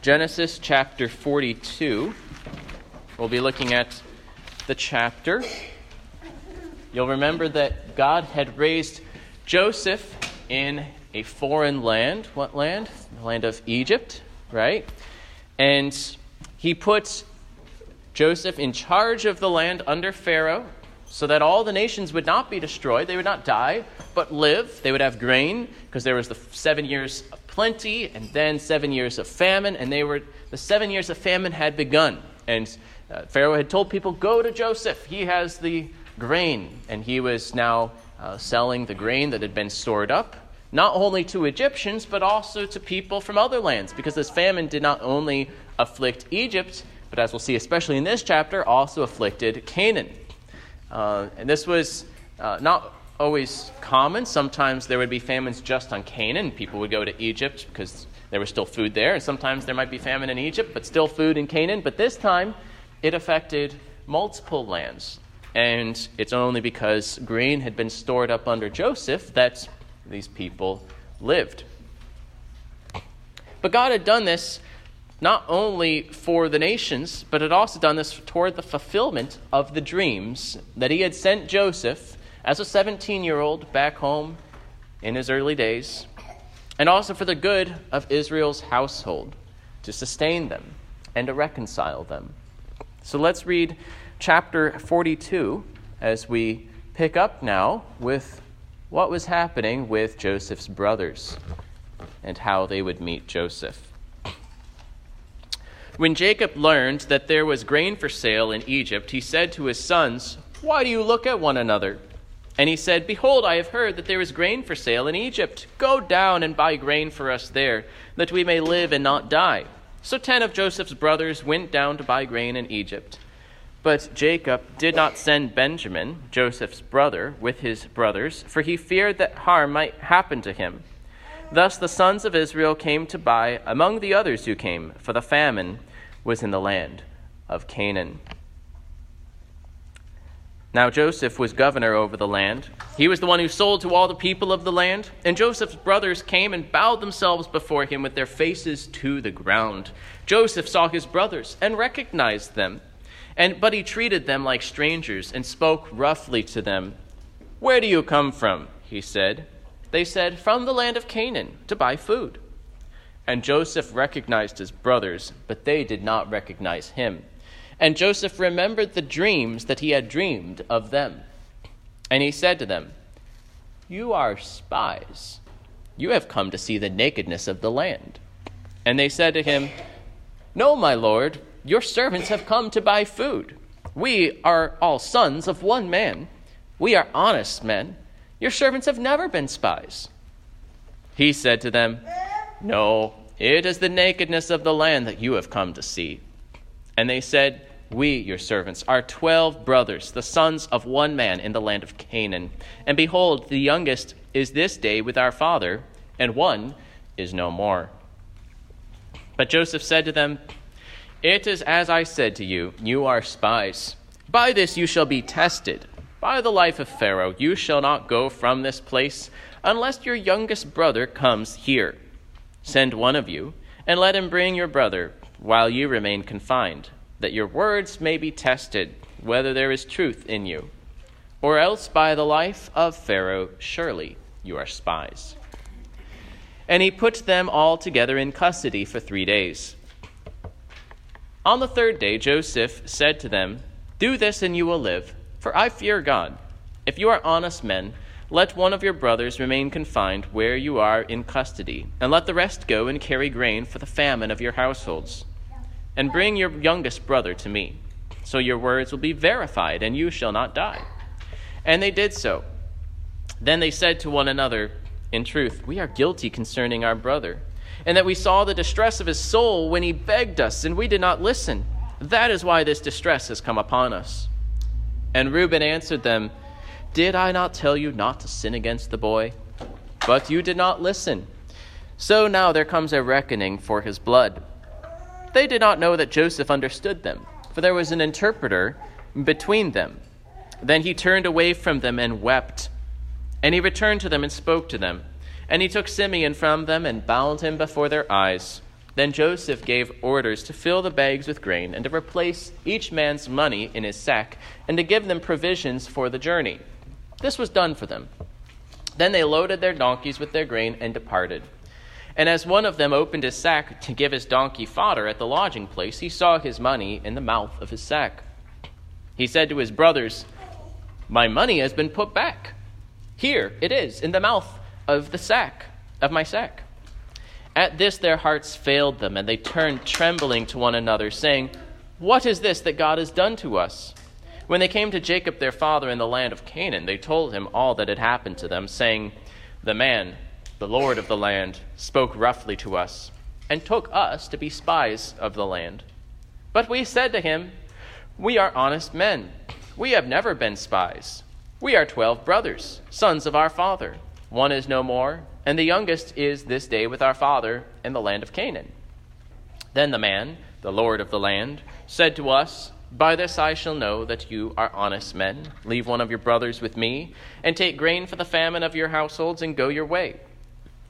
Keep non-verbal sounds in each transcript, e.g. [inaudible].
Genesis chapter 42. We'll be looking at the chapter. You'll remember that God had raised Joseph in a foreign land. What land? The land of Egypt, right? And he put Joseph in charge of the land under Pharaoh so that all the nations would not be destroyed. They would not die, but live. They would have grain because there was the seven years of plenty and then seven years of famine. And they were, the seven years of famine had begun. And uh, Pharaoh had told people, Go to Joseph. He has the grain. And he was now uh, selling the grain that had been stored up, not only to Egyptians, but also to people from other lands, because this famine did not only afflict Egypt, but as we'll see, especially in this chapter, also afflicted Canaan. Uh, and this was uh, not always common. Sometimes there would be famines just on Canaan. People would go to Egypt because there was still food there. And sometimes there might be famine in Egypt, but still food in Canaan. But this time, it affected multiple lands. And it's only because grain had been stored up under Joseph that these people lived. But God had done this not only for the nations, but had also done this toward the fulfillment of the dreams that he had sent Joseph as a 17 year old back home in his early days, and also for the good of Israel's household, to sustain them and to reconcile them. So let's read chapter 42 as we pick up now with what was happening with Joseph's brothers and how they would meet Joseph. When Jacob learned that there was grain for sale in Egypt, he said to his sons, Why do you look at one another? And he said, Behold, I have heard that there is grain for sale in Egypt. Go down and buy grain for us there, that we may live and not die. So ten of Joseph's brothers went down to buy grain in Egypt. But Jacob did not send Benjamin, Joseph's brother, with his brothers, for he feared that harm might happen to him. Thus the sons of Israel came to buy among the others who came, for the famine was in the land of Canaan. Now Joseph was governor over the land. He was the one who sold to all the people of the land. And Joseph's brothers came and bowed themselves before him with their faces to the ground. Joseph saw his brothers and recognized them. And but he treated them like strangers and spoke roughly to them. Where do you come from? he said. They said, From the land of Canaan, to buy food. And Joseph recognized his brothers, but they did not recognize him. And Joseph remembered the dreams that he had dreamed of them. And he said to them, You are spies. You have come to see the nakedness of the land. And they said to him, No, my lord, your servants have come to buy food. We are all sons of one man. We are honest men. Your servants have never been spies. He said to them, no, it is the nakedness of the land that you have come to see. And they said, We, your servants, are twelve brothers, the sons of one man in the land of Canaan. And behold, the youngest is this day with our father, and one is no more. But Joseph said to them, It is as I said to you, you are spies. By this you shall be tested. By the life of Pharaoh, you shall not go from this place unless your youngest brother comes here. Send one of you, and let him bring your brother while you remain confined, that your words may be tested, whether there is truth in you. Or else by the life of Pharaoh, surely you are spies. And he put them all together in custody for three days. On the third day, Joseph said to them, Do this and you will live, for I fear God. If you are honest men, let one of your brothers remain confined where you are in custody, and let the rest go and carry grain for the famine of your households. And bring your youngest brother to me, so your words will be verified, and you shall not die. And they did so. Then they said to one another, In truth, we are guilty concerning our brother, and that we saw the distress of his soul when he begged us, and we did not listen. That is why this distress has come upon us. And Reuben answered them, did I not tell you not to sin against the boy? But you did not listen. So now there comes a reckoning for his blood. They did not know that Joseph understood them, for there was an interpreter between them. Then he turned away from them and wept. And he returned to them and spoke to them. And he took Simeon from them and bound him before their eyes. Then Joseph gave orders to fill the bags with grain and to replace each man's money in his sack and to give them provisions for the journey. This was done for them. Then they loaded their donkeys with their grain and departed. And as one of them opened his sack to give his donkey fodder at the lodging place, he saw his money in the mouth of his sack. He said to his brothers, My money has been put back. Here it is, in the mouth of the sack, of my sack. At this, their hearts failed them, and they turned trembling to one another, saying, What is this that God has done to us? When they came to Jacob their father in the land of Canaan, they told him all that had happened to them, saying, The man, the Lord of the land, spoke roughly to us, and took us to be spies of the land. But we said to him, We are honest men. We have never been spies. We are twelve brothers, sons of our father. One is no more and the youngest is this day with our father in the land of Canaan. Then the man, the Lord of the land, said to us, By this I shall know that you are honest men. Leave one of your brothers with me, and take grain for the famine of your households, and go your way.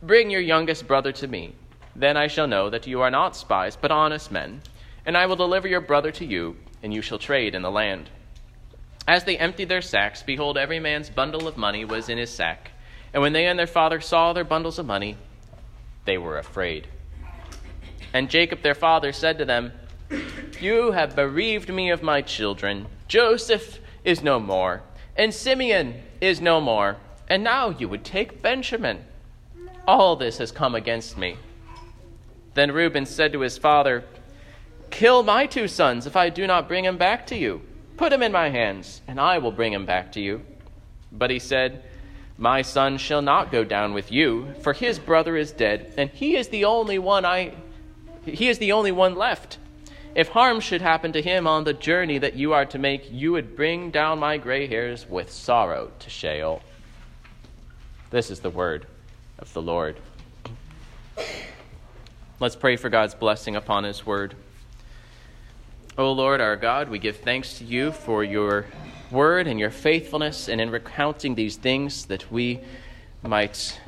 Bring your youngest brother to me. Then I shall know that you are not spies, but honest men, and I will deliver your brother to you, and you shall trade in the land. As they emptied their sacks, behold, every man's bundle of money was in his sack. And when they and their father saw their bundles of money, they were afraid. And Jacob their father said to them, You have bereaved me of my children. Joseph is no more, and Simeon is no more, and now you would take Benjamin. All this has come against me. Then Reuben said to his father, Kill my two sons if I do not bring him back to you. Put him in my hands, and I will bring him back to you. But he said, my son shall not go down with you, for his brother is dead, and he is the only one I he is the only one left. If harm should happen to him on the journey that you are to make, you would bring down my gray hairs with sorrow to Sheol. This is the word of the Lord. Let's pray for God's blessing upon his word. O Lord our God, we give thanks to you for your word and your faithfulness, and in recounting these things, that we might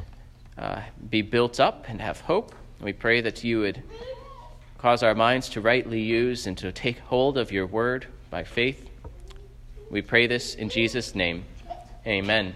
uh, be built up and have hope. We pray that you would cause our minds to rightly use and to take hold of your word by faith. We pray this in Jesus' name. Amen.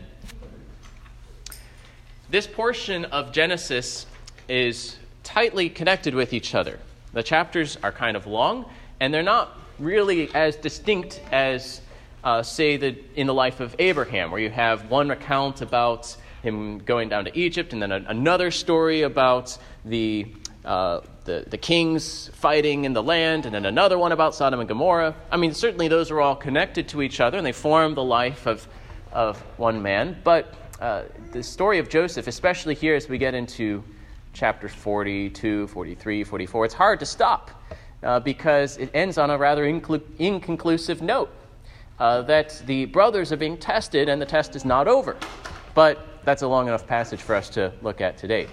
This portion of Genesis is tightly connected with each other. The chapters are kind of long, and they're not really as distinct as uh, say that in the life of Abraham, where you have one account about him going down to Egypt, and then a, another story about the, uh, the, the kings fighting in the land, and then another one about Sodom and Gomorrah. I mean, certainly those are all connected to each other, and they form the life of, of one man. But uh, the story of Joseph, especially here as we get into chapter 42, 43, 44, it's hard to stop uh, because it ends on a rather inclu- inconclusive note uh, that the brothers are being tested and the test is not over. But that's a long enough passage for us to look at today.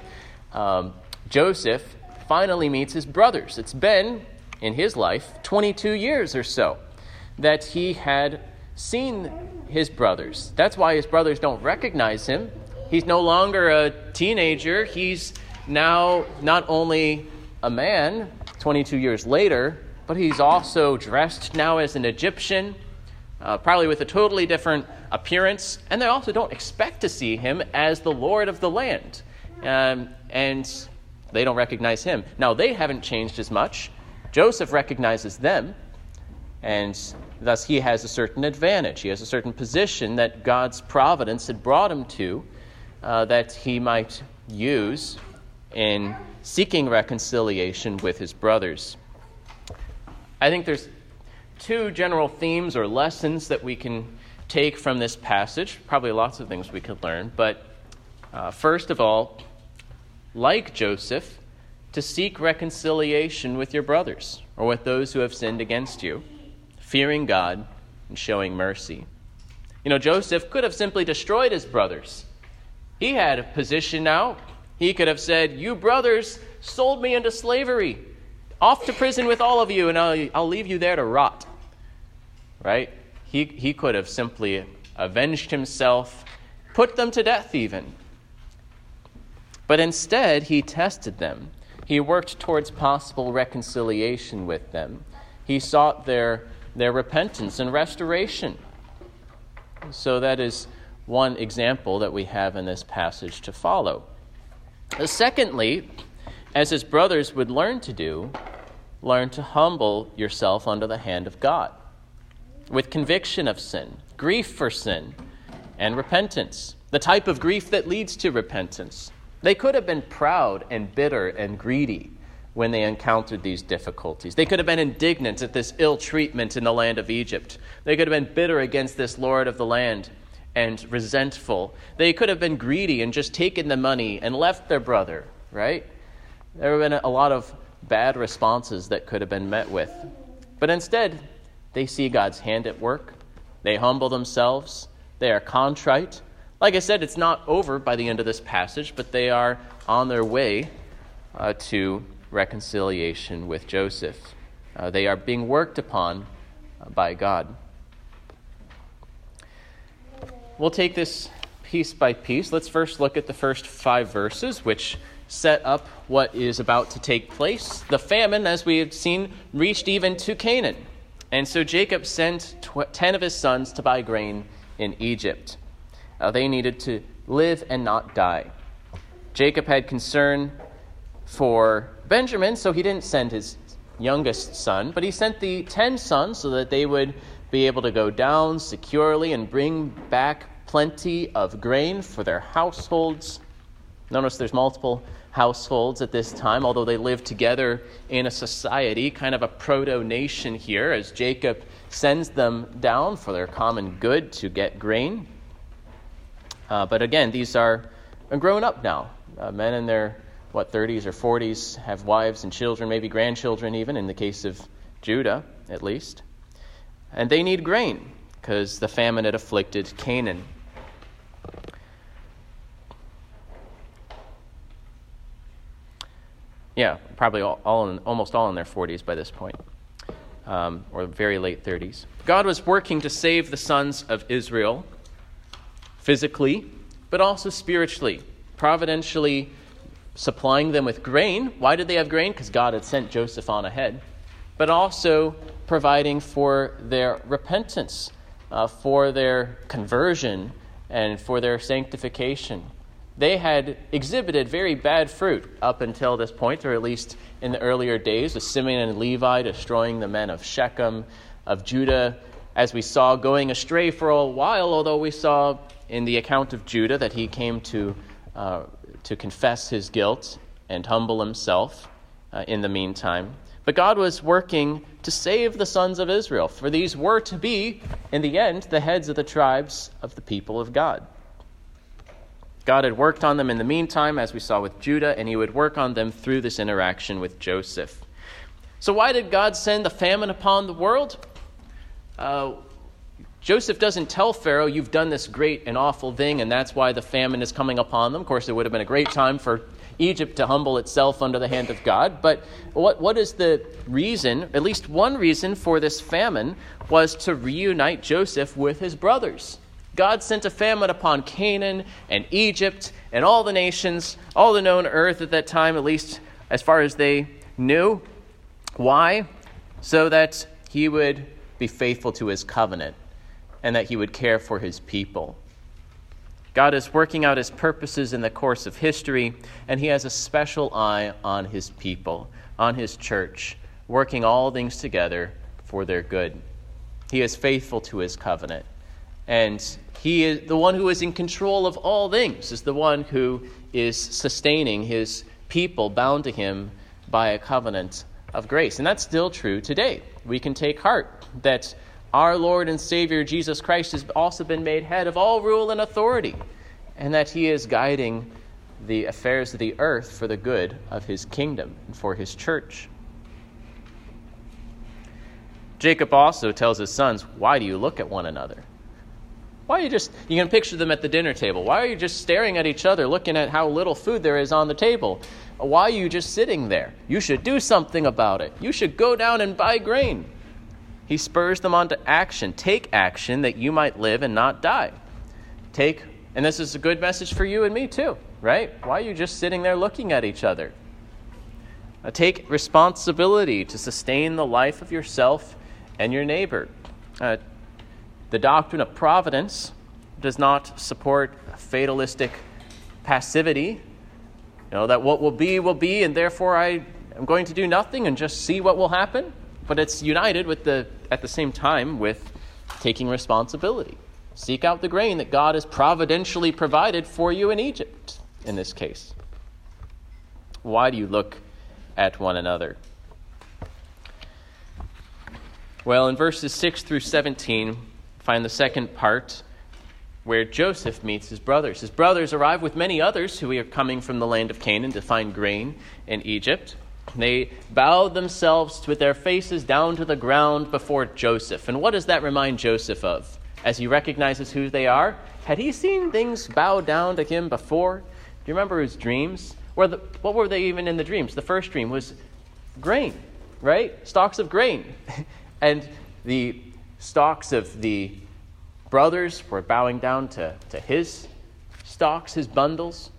Um, Joseph finally meets his brothers. It's been, in his life, 22 years or so that he had seen his brothers. That's why his brothers don't recognize him. He's no longer a teenager. He's now not only a man 22 years later, but he's also dressed now as an Egyptian uh, probably with a totally different appearance, and they also don't expect to see him as the Lord of the land. Um, and they don't recognize him. Now, they haven't changed as much. Joseph recognizes them, and thus he has a certain advantage. He has a certain position that God's providence had brought him to uh, that he might use in seeking reconciliation with his brothers. I think there's two general themes or lessons that we can take from this passage. Probably lots of things we could learn. But uh, first of all, like Joseph, to seek reconciliation with your brothers or with those who have sinned against you, fearing God and showing mercy. You know, Joseph could have simply destroyed his brothers. He had a position now. He could have said, You brothers sold me into slavery. Off to prison with all of you, and I'll, I'll leave you there to rot right? He, he could have simply avenged himself, put them to death even. But instead, he tested them. He worked towards possible reconciliation with them. He sought their, their repentance and restoration. So that is one example that we have in this passage to follow. Uh, secondly, as his brothers would learn to do, learn to humble yourself under the hand of God with conviction of sin, grief for sin, and repentance. The type of grief that leads to repentance. They could have been proud and bitter and greedy when they encountered these difficulties. They could have been indignant at this ill treatment in the land of Egypt. They could have been bitter against this Lord of the land and resentful. They could have been greedy and just taken the money and left their brother, right? There have been a lot of bad responses that could have been met with. But instead, they see God's hand at work. They humble themselves. They are contrite. Like I said, it's not over by the end of this passage, but they are on their way uh, to reconciliation with Joseph. Uh, they are being worked upon uh, by God. We'll take this piece by piece. Let's first look at the first five verses, which set up what is about to take place. The famine, as we have seen, reached even to Canaan. And so Jacob sent tw- 10 of his sons to buy grain in Egypt. Uh, they needed to live and not die. Jacob had concern for Benjamin, so he didn't send his youngest son, but he sent the 10 sons so that they would be able to go down securely and bring back plenty of grain for their households. Notice there's multiple households at this time, although they live together in a society, kind of a proto nation here, as Jacob sends them down for their common good to get grain. Uh, but again, these are grown up now. Uh, men in their, what, 30s or 40s have wives and children, maybe grandchildren even, in the case of Judah, at least. And they need grain because the famine had afflicted Canaan. Yeah, probably all, all in, almost all in their 40s by this point, um, or very late 30s. God was working to save the sons of Israel physically, but also spiritually, providentially supplying them with grain. Why did they have grain? Because God had sent Joseph on ahead, but also providing for their repentance, uh, for their conversion, and for their sanctification they had exhibited very bad fruit up until this point, or at least in the earlier days, with Simeon and Levi destroying the men of Shechem, of Judah, as we saw going astray for a while, although we saw in the account of Judah that he came to, uh, to confess his guilt and humble himself uh, in the meantime. But God was working to save the sons of Israel, for these were to be, in the end, the heads of the tribes of the people of God. God had worked on them in the meantime, as we saw with Judah, and he would work on them through this interaction with Joseph. So, why did God send the famine upon the world? Uh, Joseph doesn't tell Pharaoh, You've done this great and awful thing, and that's why the famine is coming upon them. Of course, it would have been a great time for Egypt to humble itself under the hand of God. But what, what is the reason? At least one reason for this famine was to reunite Joseph with his brothers. God sent a famine upon Canaan and Egypt and all the nations, all the known earth at that time, at least as far as they knew. Why? So that he would be faithful to his covenant and that he would care for his people. God is working out his purposes in the course of history, and he has a special eye on his people, on his church, working all things together for their good. He is faithful to his covenant. And he is the one who is in control of all things, is the one who is sustaining his people bound to him by a covenant of grace. And that's still true today. We can take heart that our Lord and Savior Jesus Christ has also been made head of all rule and authority, and that he is guiding the affairs of the earth for the good of his kingdom and for his church. Jacob also tells his sons, Why do you look at one another? Why are you just, you can picture them at the dinner table. Why are you just staring at each other, looking at how little food there is on the table? Why are you just sitting there? You should do something about it. You should go down and buy grain. He spurs them on to action. Take action that you might live and not die. Take, and this is a good message for you and me too, right? Why are you just sitting there looking at each other? Uh, take responsibility to sustain the life of yourself and your neighbor. Uh, the doctrine of providence does not support fatalistic passivity. You know, that what will be, will be, and therefore I am going to do nothing and just see what will happen. But it's united with the, at the same time with taking responsibility. Seek out the grain that God has providentially provided for you in Egypt, in this case. Why do you look at one another? Well, in verses 6 through 17, find the second part where Joseph meets his brothers. His brothers arrive with many others who are coming from the land of Canaan to find grain in Egypt. They bowed themselves with their faces down to the ground before Joseph. And what does that remind Joseph of as he recognizes who they are? Had he seen things bow down to him before? Do you remember his dreams? The, what were they even in the dreams? The first dream was grain, right? Stalks of grain. [laughs] and the stalks of the brothers were bowing down to, to his stalks, his bundles,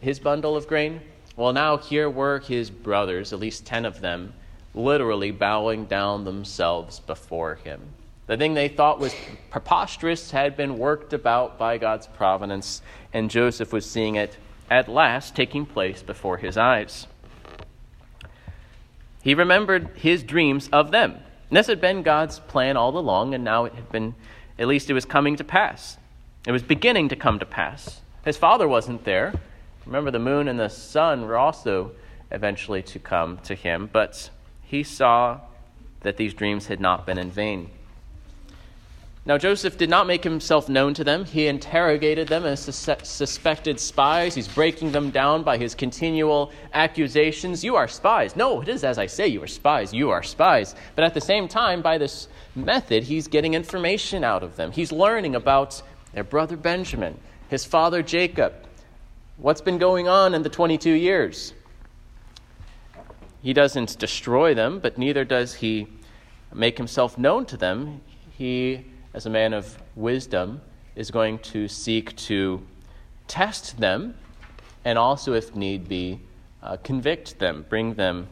his bundle of grain. Well, now here were his brothers, at least ten of them, literally bowing down themselves before him. The thing they thought was preposterous had been worked about by God's providence, and Joseph was seeing it at last taking place before his eyes. He remembered his dreams of them. And this had been God's plan all along, and now it had been at least it was coming to pass. It was beginning to come to pass. His father wasn't there. Remember, the moon and the sun were also eventually to come to him, but he saw that these dreams had not been in vain. Now, Joseph did not make himself known to them. He interrogated them as sus- suspected spies. He's breaking them down by his continual accusations. You are spies. No, it is as I say, you are spies. You are spies. But at the same time, by this method, he's getting information out of them. He's learning about their brother Benjamin, his father Jacob, what's been going on in the 22 years. He doesn't destroy them, but neither does he make himself known to them. He as a man of wisdom, is going to seek to test them and also, if need be, uh, convict them, bring them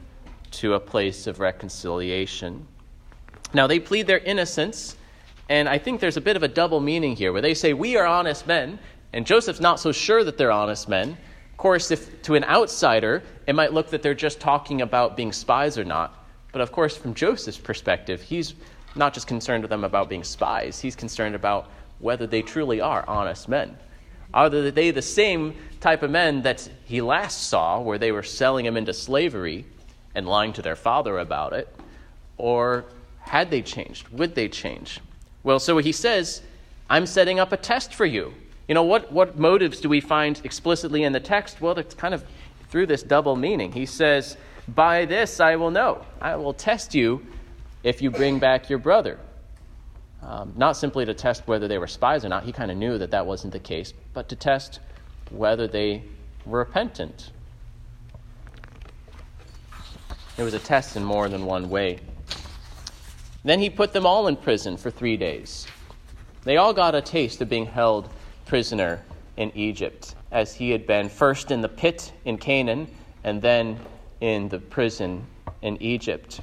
to a place of reconciliation. Now, they plead their innocence, and I think there's a bit of a double meaning here where they say, We are honest men, and Joseph's not so sure that they're honest men. Of course, if to an outsider, it might look that they're just talking about being spies or not. But of course, from Joseph's perspective, he's not just concerned with them about being spies, he's concerned about whether they truly are honest men. Are they the same type of men that he last saw, where they were selling him into slavery and lying to their father about it? Or had they changed? Would they change? Well, so he says, I'm setting up a test for you. You know, what, what motives do we find explicitly in the text? Well, it's kind of through this double meaning. He says, By this I will know. I will test you if you bring back your brother. Um, not simply to test whether they were spies or not, he kind of knew that that wasn't the case, but to test whether they were repentant. It was a test in more than one way. Then he put them all in prison for three days. They all got a taste of being held prisoner in Egypt, as he had been first in the pit in Canaan and then in the prison in Egypt.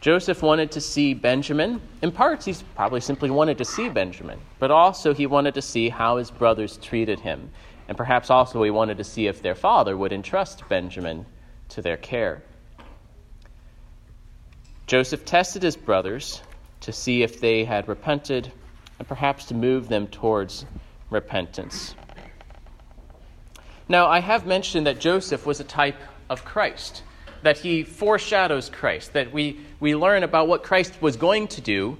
Joseph wanted to see Benjamin. In parts, he probably simply wanted to see Benjamin, but also he wanted to see how his brothers treated him. And perhaps also he wanted to see if their father would entrust Benjamin to their care. Joseph tested his brothers to see if they had repented and perhaps to move them towards repentance. Now, I have mentioned that Joseph was a type of Christ that he foreshadows Christ, that we, we learn about what Christ was going to do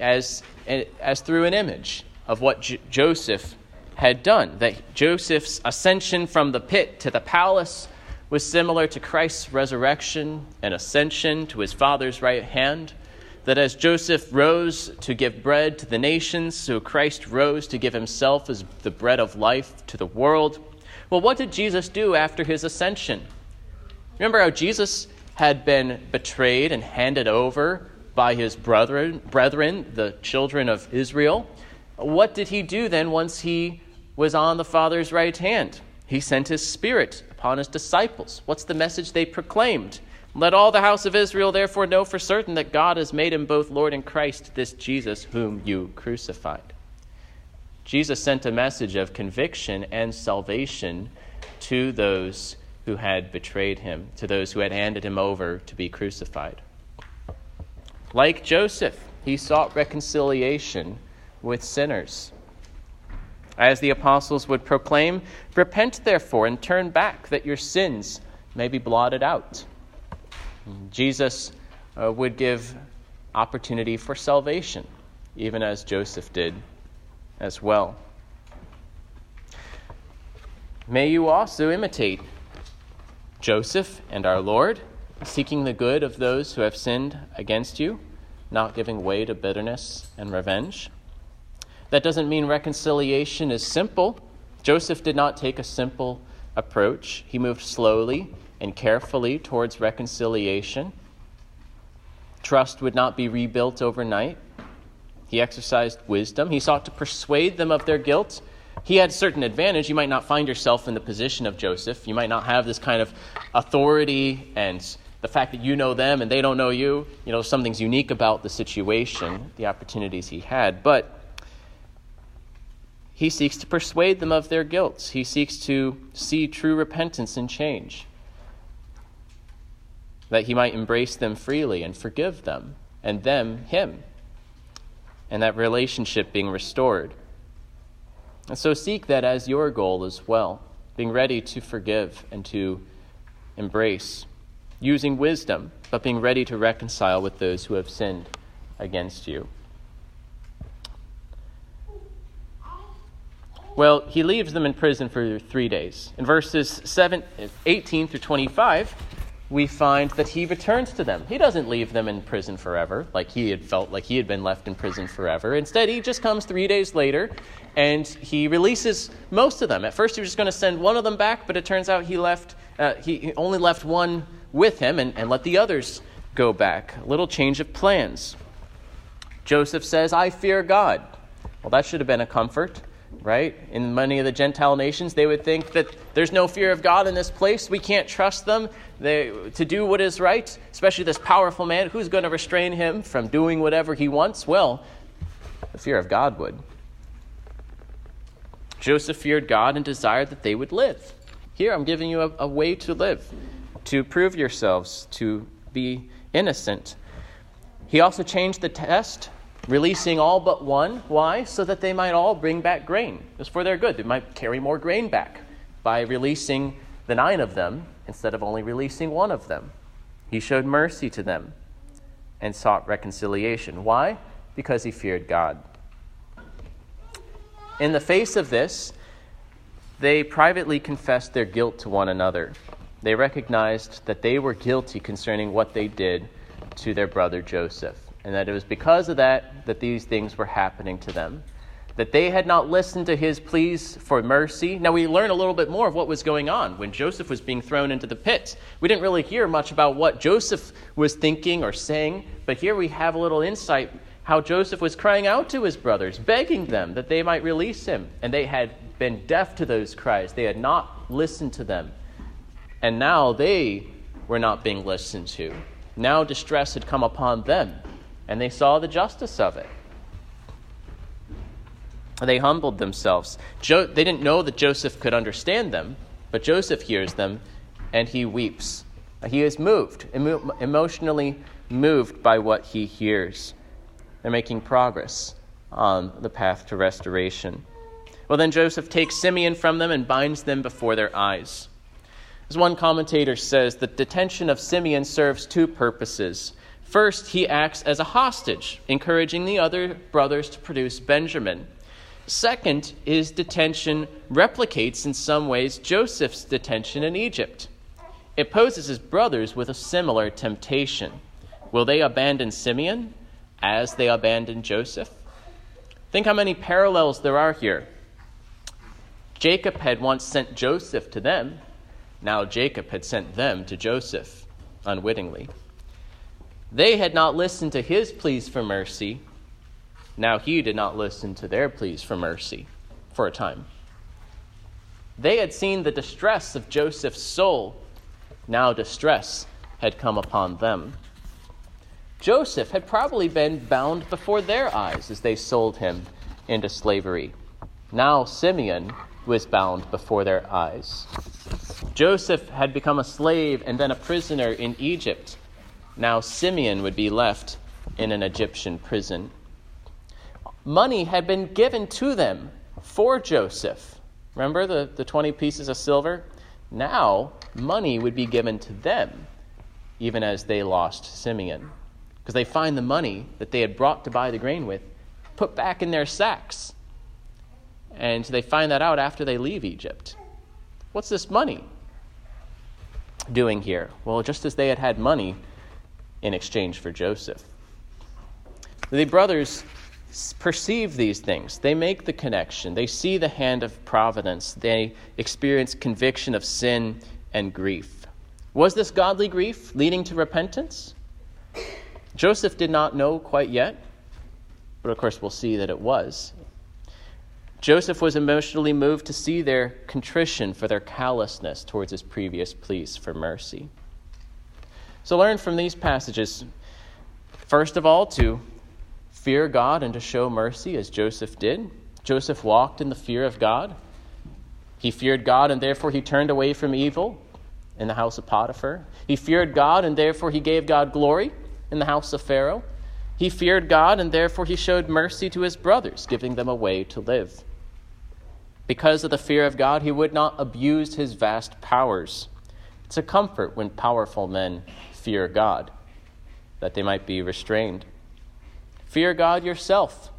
as, as through an image of what J- Joseph had done. That Joseph's ascension from the pit to the palace was similar to Christ's resurrection and ascension to his Father's right hand. That as Joseph rose to give bread to the nations, so Christ rose to give himself as the bread of life to the world. Well, what did Jesus do after his ascension? Remember how Jesus had been betrayed and handed over by his brethren, brethren, the children of Israel? What did he do then once he was on the Father's right hand? He sent his Spirit upon his disciples. What's the message they proclaimed? Let all the house of Israel therefore know for certain that God has made him both Lord and Christ, this Jesus whom you crucified. Jesus sent a message of conviction and salvation to those who had betrayed him, to those who had handed him over to be crucified. Like Joseph, he sought reconciliation with sinners. As the apostles would proclaim, Repent therefore and turn back, that your sins may be blotted out. Jesus uh, would give opportunity for salvation, even as Joseph did as well. May you also imitate Joseph and our Lord, seeking the good of those who have sinned against you, not giving way to bitterness and revenge. That doesn't mean reconciliation is simple. Joseph did not take a simple approach, he moved slowly and carefully towards reconciliation. Trust would not be rebuilt overnight. He exercised wisdom. He sought to persuade them of their guilt. He had certain advantage. You might not find yourself in the position of Joseph. You might not have this kind of authority and the fact that you know them and they don't know you. You know, something's unique about the situation, the opportunities he had. But he seeks to persuade them of their guilt. He seeks to see true repentance and change, that he might embrace them freely and forgive them, and them him, and that relationship being restored. And so seek that as your goal as well, being ready to forgive and to embrace, using wisdom, but being ready to reconcile with those who have sinned against you. Well, he leaves them in prison for three days. In verses 7, 18 through 25, we find that he returns to them. He doesn't leave them in prison forever, like he had felt like he had been left in prison forever. Instead, he just comes three days later and he releases most of them. At first, he was just going to send one of them back, but it turns out he left. Uh, he only left one with him and, and let the others go back. A little change of plans. Joseph says, "I fear God." Well, that should have been a comfort right? In many of the Gentile nations, they would think that there's no fear of God in this place. We can't trust them they, to do what is right, especially this powerful man. Who's going to restrain him from doing whatever he wants? Well, the fear of God would. Joseph feared God and desired that they would live. Here, I'm giving you a, a way to live, to prove yourselves to be innocent. He also changed the test releasing all but one. Why? So that they might all bring back grain. It's for their good. They might carry more grain back by releasing the nine of them instead of only releasing one of them. He showed mercy to them and sought reconciliation. Why? Because he feared God. In the face of this, they privately confessed their guilt to one another. They recognized that they were guilty concerning what they did to their brother Joseph and that it was because of that that these things were happening to them. That they had not listened to his pleas for mercy. Now, we learn a little bit more of what was going on when Joseph was being thrown into the pit. We didn't really hear much about what Joseph was thinking or saying, but here we have a little insight how Joseph was crying out to his brothers, begging them that they might release him. And they had been deaf to those cries, they had not listened to them. And now they were not being listened to. Now distress had come upon them and they saw the justice of it. They humbled themselves. Jo- they didn't know that Joseph could understand them, but Joseph hears them and he weeps. He is moved, emo- emotionally moved by what he hears. They're making progress on the path to restoration. Well, then Joseph takes Simeon from them and binds them before their eyes. As one commentator says, the detention of Simeon serves two purposes. First, he acts as a hostage, encouraging the other brothers to produce Benjamin. Second, his detention replicates in some ways Joseph's detention in Egypt. It poses his brothers with a similar temptation. Will they abandon Simeon as they abandoned Joseph? Think how many parallels there are here. Jacob had once sent Joseph to them. Now Jacob had sent them to Joseph unwittingly. They had not listened to his pleas for mercy. Now he did not listen to their pleas for mercy for a time. They had seen the distress of Joseph's soul. Now distress had come upon them. Joseph had probably been bound before their eyes as they sold him into slavery. Now Simeon was bound before their eyes. Joseph had become a slave and then a prisoner in Egypt. Now Simeon would be left in an Egyptian prison. Money had been given to them for Joseph. Remember the, the 20 pieces of silver? Now money would be given to them, even as they lost Simeon because they find the money that they had brought to buy the grain with put back in their sacks. And so they find that out after they leave Egypt. What's this money doing here? Well, just as they had had money in exchange for Joseph. The brothers perceive these things. They make the connection. They see the hand of providence. They experience conviction of sin and grief. Was this godly grief leading to repentance? Joseph did not know quite yet, but of course we'll see that it was. Joseph was emotionally moved to see their contrition for their callousness towards his previous pleas for mercy. So learn from these passages, first of all, to fear God and to show mercy as Joseph did. Joseph walked in the fear of God. He feared God and therefore he turned away from evil in the house of Potiphar. He feared God and therefore he gave God glory in the house of Pharaoh. He feared God, and therefore he showed mercy to his brothers, giving them a way to live. Because of the fear of God, he would not abuse his vast powers. It's a comfort when powerful men fear God, that they might be restrained. Fear God yourself.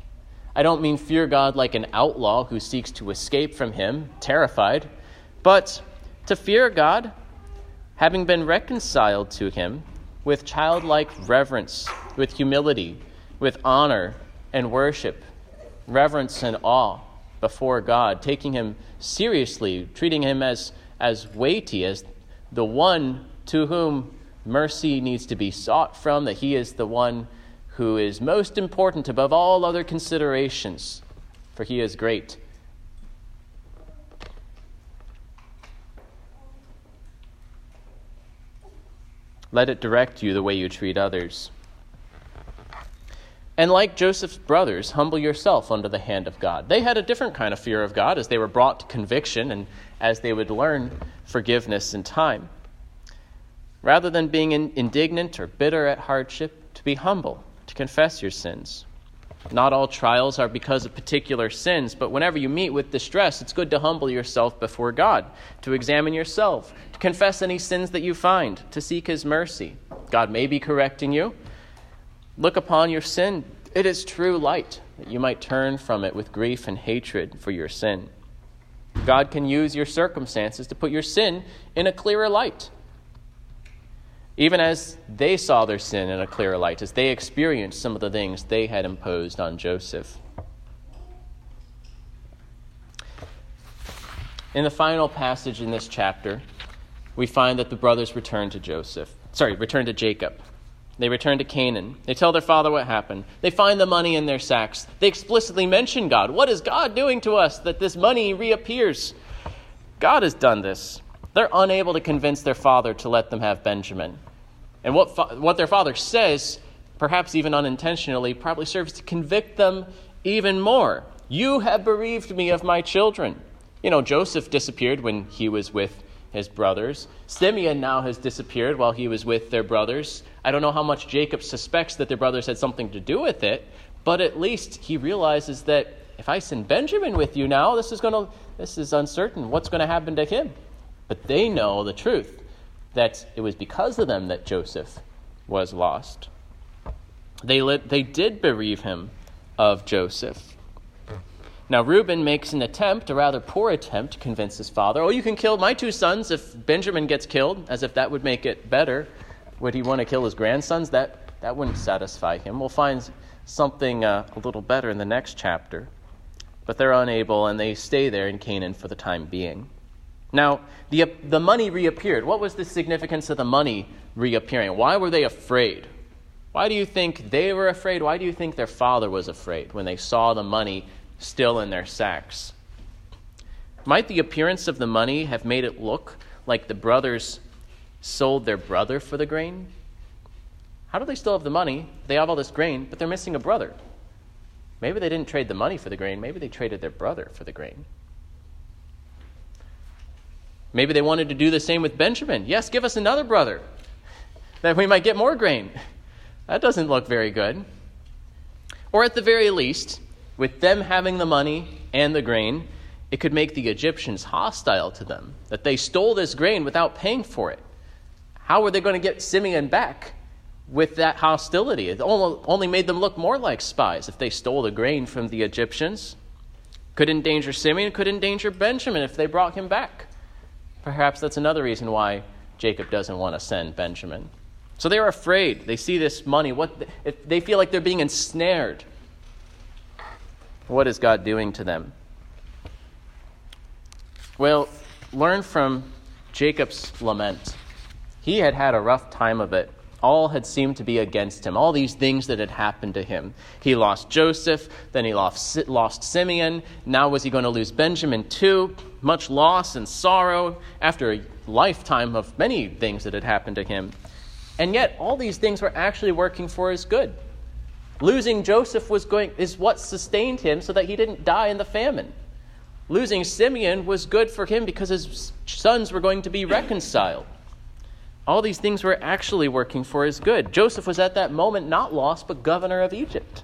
I don't mean fear God like an outlaw who seeks to escape from him, terrified, but to fear God, having been reconciled to him with childlike reverence, with humility, with honor and worship, reverence and awe before God, taking Him seriously, treating Him as, as weighty, as the one to whom mercy needs to be sought from, that He is the one who is most important above all other considerations, for He is great Let it direct you the way you treat others. And like Joseph's brothers, humble yourself under the hand of God. They had a different kind of fear of God as they were brought to conviction and as they would learn forgiveness in time. Rather than being indignant or bitter at hardship, to be humble, to confess your sins. Not all trials are because of particular sins, but whenever you meet with distress, it's good to humble yourself before God, to examine yourself, to confess any sins that you find, to seek His mercy. God may be correcting you. Look upon your sin. It is true light, that you might turn from it with grief and hatred for your sin. God can use your circumstances to put your sin in a clearer light even as they saw their sin in a clearer light, as they experienced some of the things they had imposed on Joseph. In the final passage in this chapter, we find that the brothers return to Joseph. Sorry, return to Jacob. They return to Canaan. They tell their father what happened. They find the money in their sacks. They explicitly mention God. What is God doing to us that this money reappears? God has done this. They're unable to convince their father to let them have Benjamin. And what, fa- what their father says, perhaps even unintentionally, probably serves to convict them even more. You have bereaved me of my children. You know, Joseph disappeared when he was with his brothers. Simeon now has disappeared while he was with their brothers. I don't know how much Jacob suspects that their brothers had something to do with it, but at least he realizes that if I send Benjamin with you now, this is going to this is uncertain. What's going to happen to him? But they know the truth that it was because of them that Joseph was lost. They, lit, they did bereave him of Joseph. Now, Reuben makes an attempt, a rather poor attempt, to convince his father, Oh, you can kill my two sons if Benjamin gets killed, as if that would make it better. Would he want to kill his grandsons? That, that wouldn't satisfy him. We'll find something uh, a little better in the next chapter. But they're unable, and they stay there in Canaan for the time being. Now, the, the money reappeared. What was the significance of the money reappearing? Why were they afraid? Why do you think they were afraid? Why do you think their father was afraid when they saw the money still in their sacks? Might the appearance of the money have made it look like the brothers sold their brother for the grain? How do they still have the money? They have all this grain, but they're missing a brother. Maybe they didn't trade the money for the grain, maybe they traded their brother for the grain. Maybe they wanted to do the same with Benjamin. Yes, give us another brother, [laughs] that we might get more grain. That doesn't look very good. Or at the very least, with them having the money and the grain, it could make the Egyptians hostile to them, that they stole this grain without paying for it. How were they going to get Simeon back with that hostility? It only made them look more like spies if they stole the grain from the Egyptians. Could endanger Simeon, could endanger Benjamin if they brought him back. Perhaps that's another reason why Jacob doesn't want to send Benjamin. So they're afraid. They see this money. What they feel like they're being ensnared. What is God doing to them? Well, learn from Jacob's lament. He had had a rough time of it. All had seemed to be against him, all these things that had happened to him. He lost Joseph, then he lost, lost Simeon. Now, was he going to lose Benjamin too? Much loss and sorrow after a lifetime of many things that had happened to him. And yet, all these things were actually working for his good. Losing Joseph was going, is what sustained him so that he didn't die in the famine. Losing Simeon was good for him because his sons were going to be reconciled. All these things were actually working for his good. Joseph was at that moment not lost, but governor of Egypt.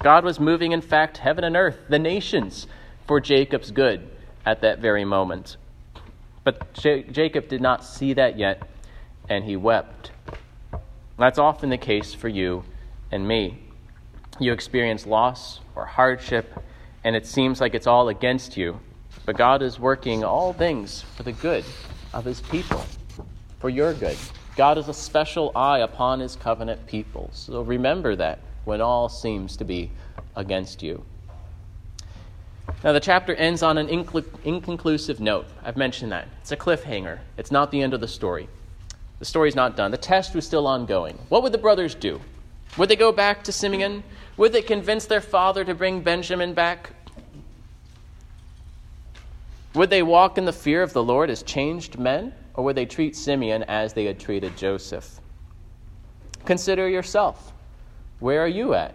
God was moving, in fact, heaven and earth, the nations, for Jacob's good at that very moment. But J- Jacob did not see that yet, and he wept. That's often the case for you and me. You experience loss or hardship, and it seems like it's all against you. But God is working all things for the good of his people, for your good. God has a special eye upon his covenant people. So remember that when all seems to be against you. Now, the chapter ends on an inconclusive note. I've mentioned that. It's a cliffhanger, it's not the end of the story. The story's not done. The test was still ongoing. What would the brothers do? Would they go back to Simeon? Would they convince their father to bring Benjamin back? Would they walk in the fear of the Lord as changed men, or would they treat Simeon as they had treated Joseph? Consider yourself. Where are you at?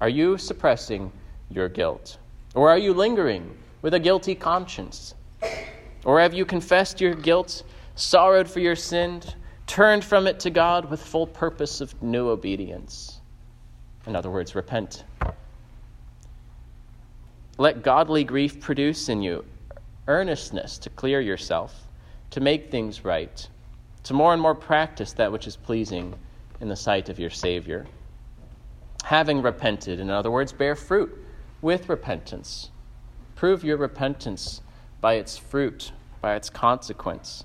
Are you suppressing your guilt? Or are you lingering with a guilty conscience? Or have you confessed your guilt, sorrowed for your sin, turned from it to God with full purpose of new obedience. In other words, repent. Let godly grief produce in you earnestness to clear yourself, to make things right, to more and more practice that which is pleasing in the sight of your Savior. Having repented, in other words, bear fruit with repentance. Prove your repentance by its fruit, by its consequence.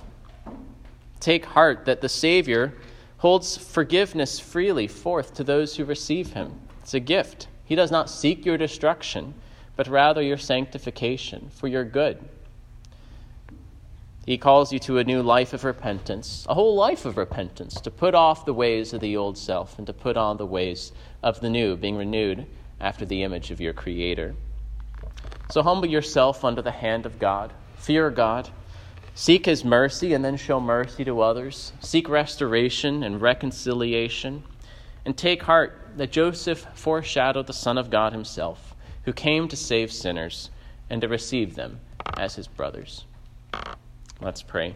Take heart that the Savior holds forgiveness freely forth to those who receive him. It's a gift. He does not seek your destruction, but rather your sanctification for your good. He calls you to a new life of repentance, a whole life of repentance, to put off the ways of the old self and to put on the ways of the new, being renewed after the image of your Creator. So humble yourself under the hand of God, fear God Seek his mercy and then show mercy to others. Seek restoration and reconciliation. And take heart that Joseph foreshadowed the Son of God himself, who came to save sinners and to receive them as his brothers. Let's pray.